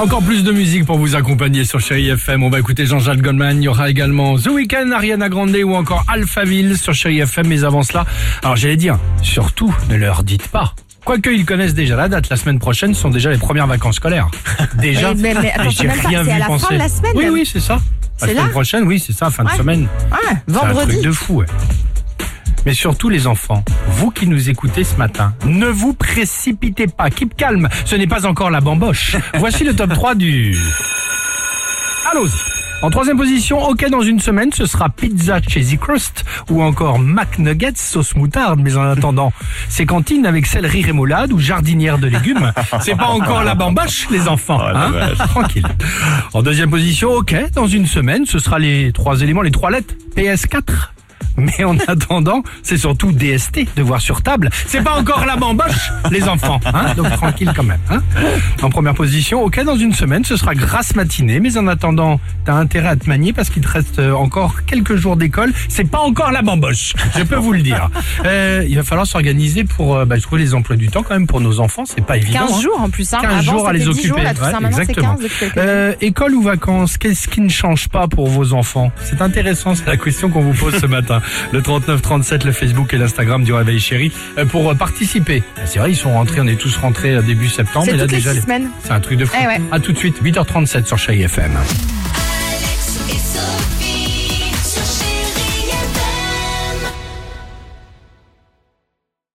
Encore plus de musique pour vous accompagner sur Chéri FM. On va écouter Jean-Jacques Goldman. Il y aura également The Weeknd, Ariana Grande ou encore Alphaville sur Chéri FM. Mais avant cela, alors j'allais dire, surtout ne leur dites pas. Quoique ils connaissent déjà la date, la semaine prochaine sont déjà les premières vacances scolaires. Déjà, Mais- mais- attends, j'ai rien vu à la fin penser. de la semaine, Oui, oui, c'est ça. La semaine prochaine, oui, c'est ça, fin de Ouais. semaine. Ah, C'est un vendredi. truc de fou, ouais. Mais surtout les enfants, vous qui nous écoutez ce matin, ne vous précipitez pas, keep calme, ce n'est pas encore la bamboche. Voici le top 3 du... Allons-y en troisième position, ok dans une semaine, ce sera pizza cheesy crust ou encore McNuggets sauce moutarde. Mais en attendant, c'est cantine avec céleri rémoulade ou jardinière de légumes. C'est pas encore la bamboche, les enfants. hein Tranquille. En deuxième position, ok dans une semaine, ce sera les trois éléments, les trois lettres. PS4. Mais en attendant, c'est surtout DST, devoir sur table. C'est pas encore la bamboche, les enfants. Hein Donc tranquille quand même. Hein en première position, ok, dans une semaine, ce sera grasse matinée. Mais en attendant, t'as intérêt à te manier parce qu'il te reste euh, encore quelques jours d'école. C'est pas encore la bamboche, je peux vous le dire. Euh, il va falloir s'organiser pour euh, bah, trouver les emplois du temps quand même pour nos enfants. C'est pas évident. 15 hein. jours en plus. Hein. 15 Avant, jours à les 10 occuper. jours, là, Ouais, exactement. 15 depuis quelques Euh, école ou vacances, qu'est-ce qui ne change pas pour vos enfants? C'est intéressant, c'est la question qu'on vous pose ce matin. Le 3937, le Facebook et l'Instagram du Réveil Chéri euh, pour euh, participer. C'est vrai, ils sont rentrés, on est tous rentrés euh, début septembre. C'est déjà, les- un truc de fou. Eh ouais. À tout de suite, 8h37 sur Chéri FM.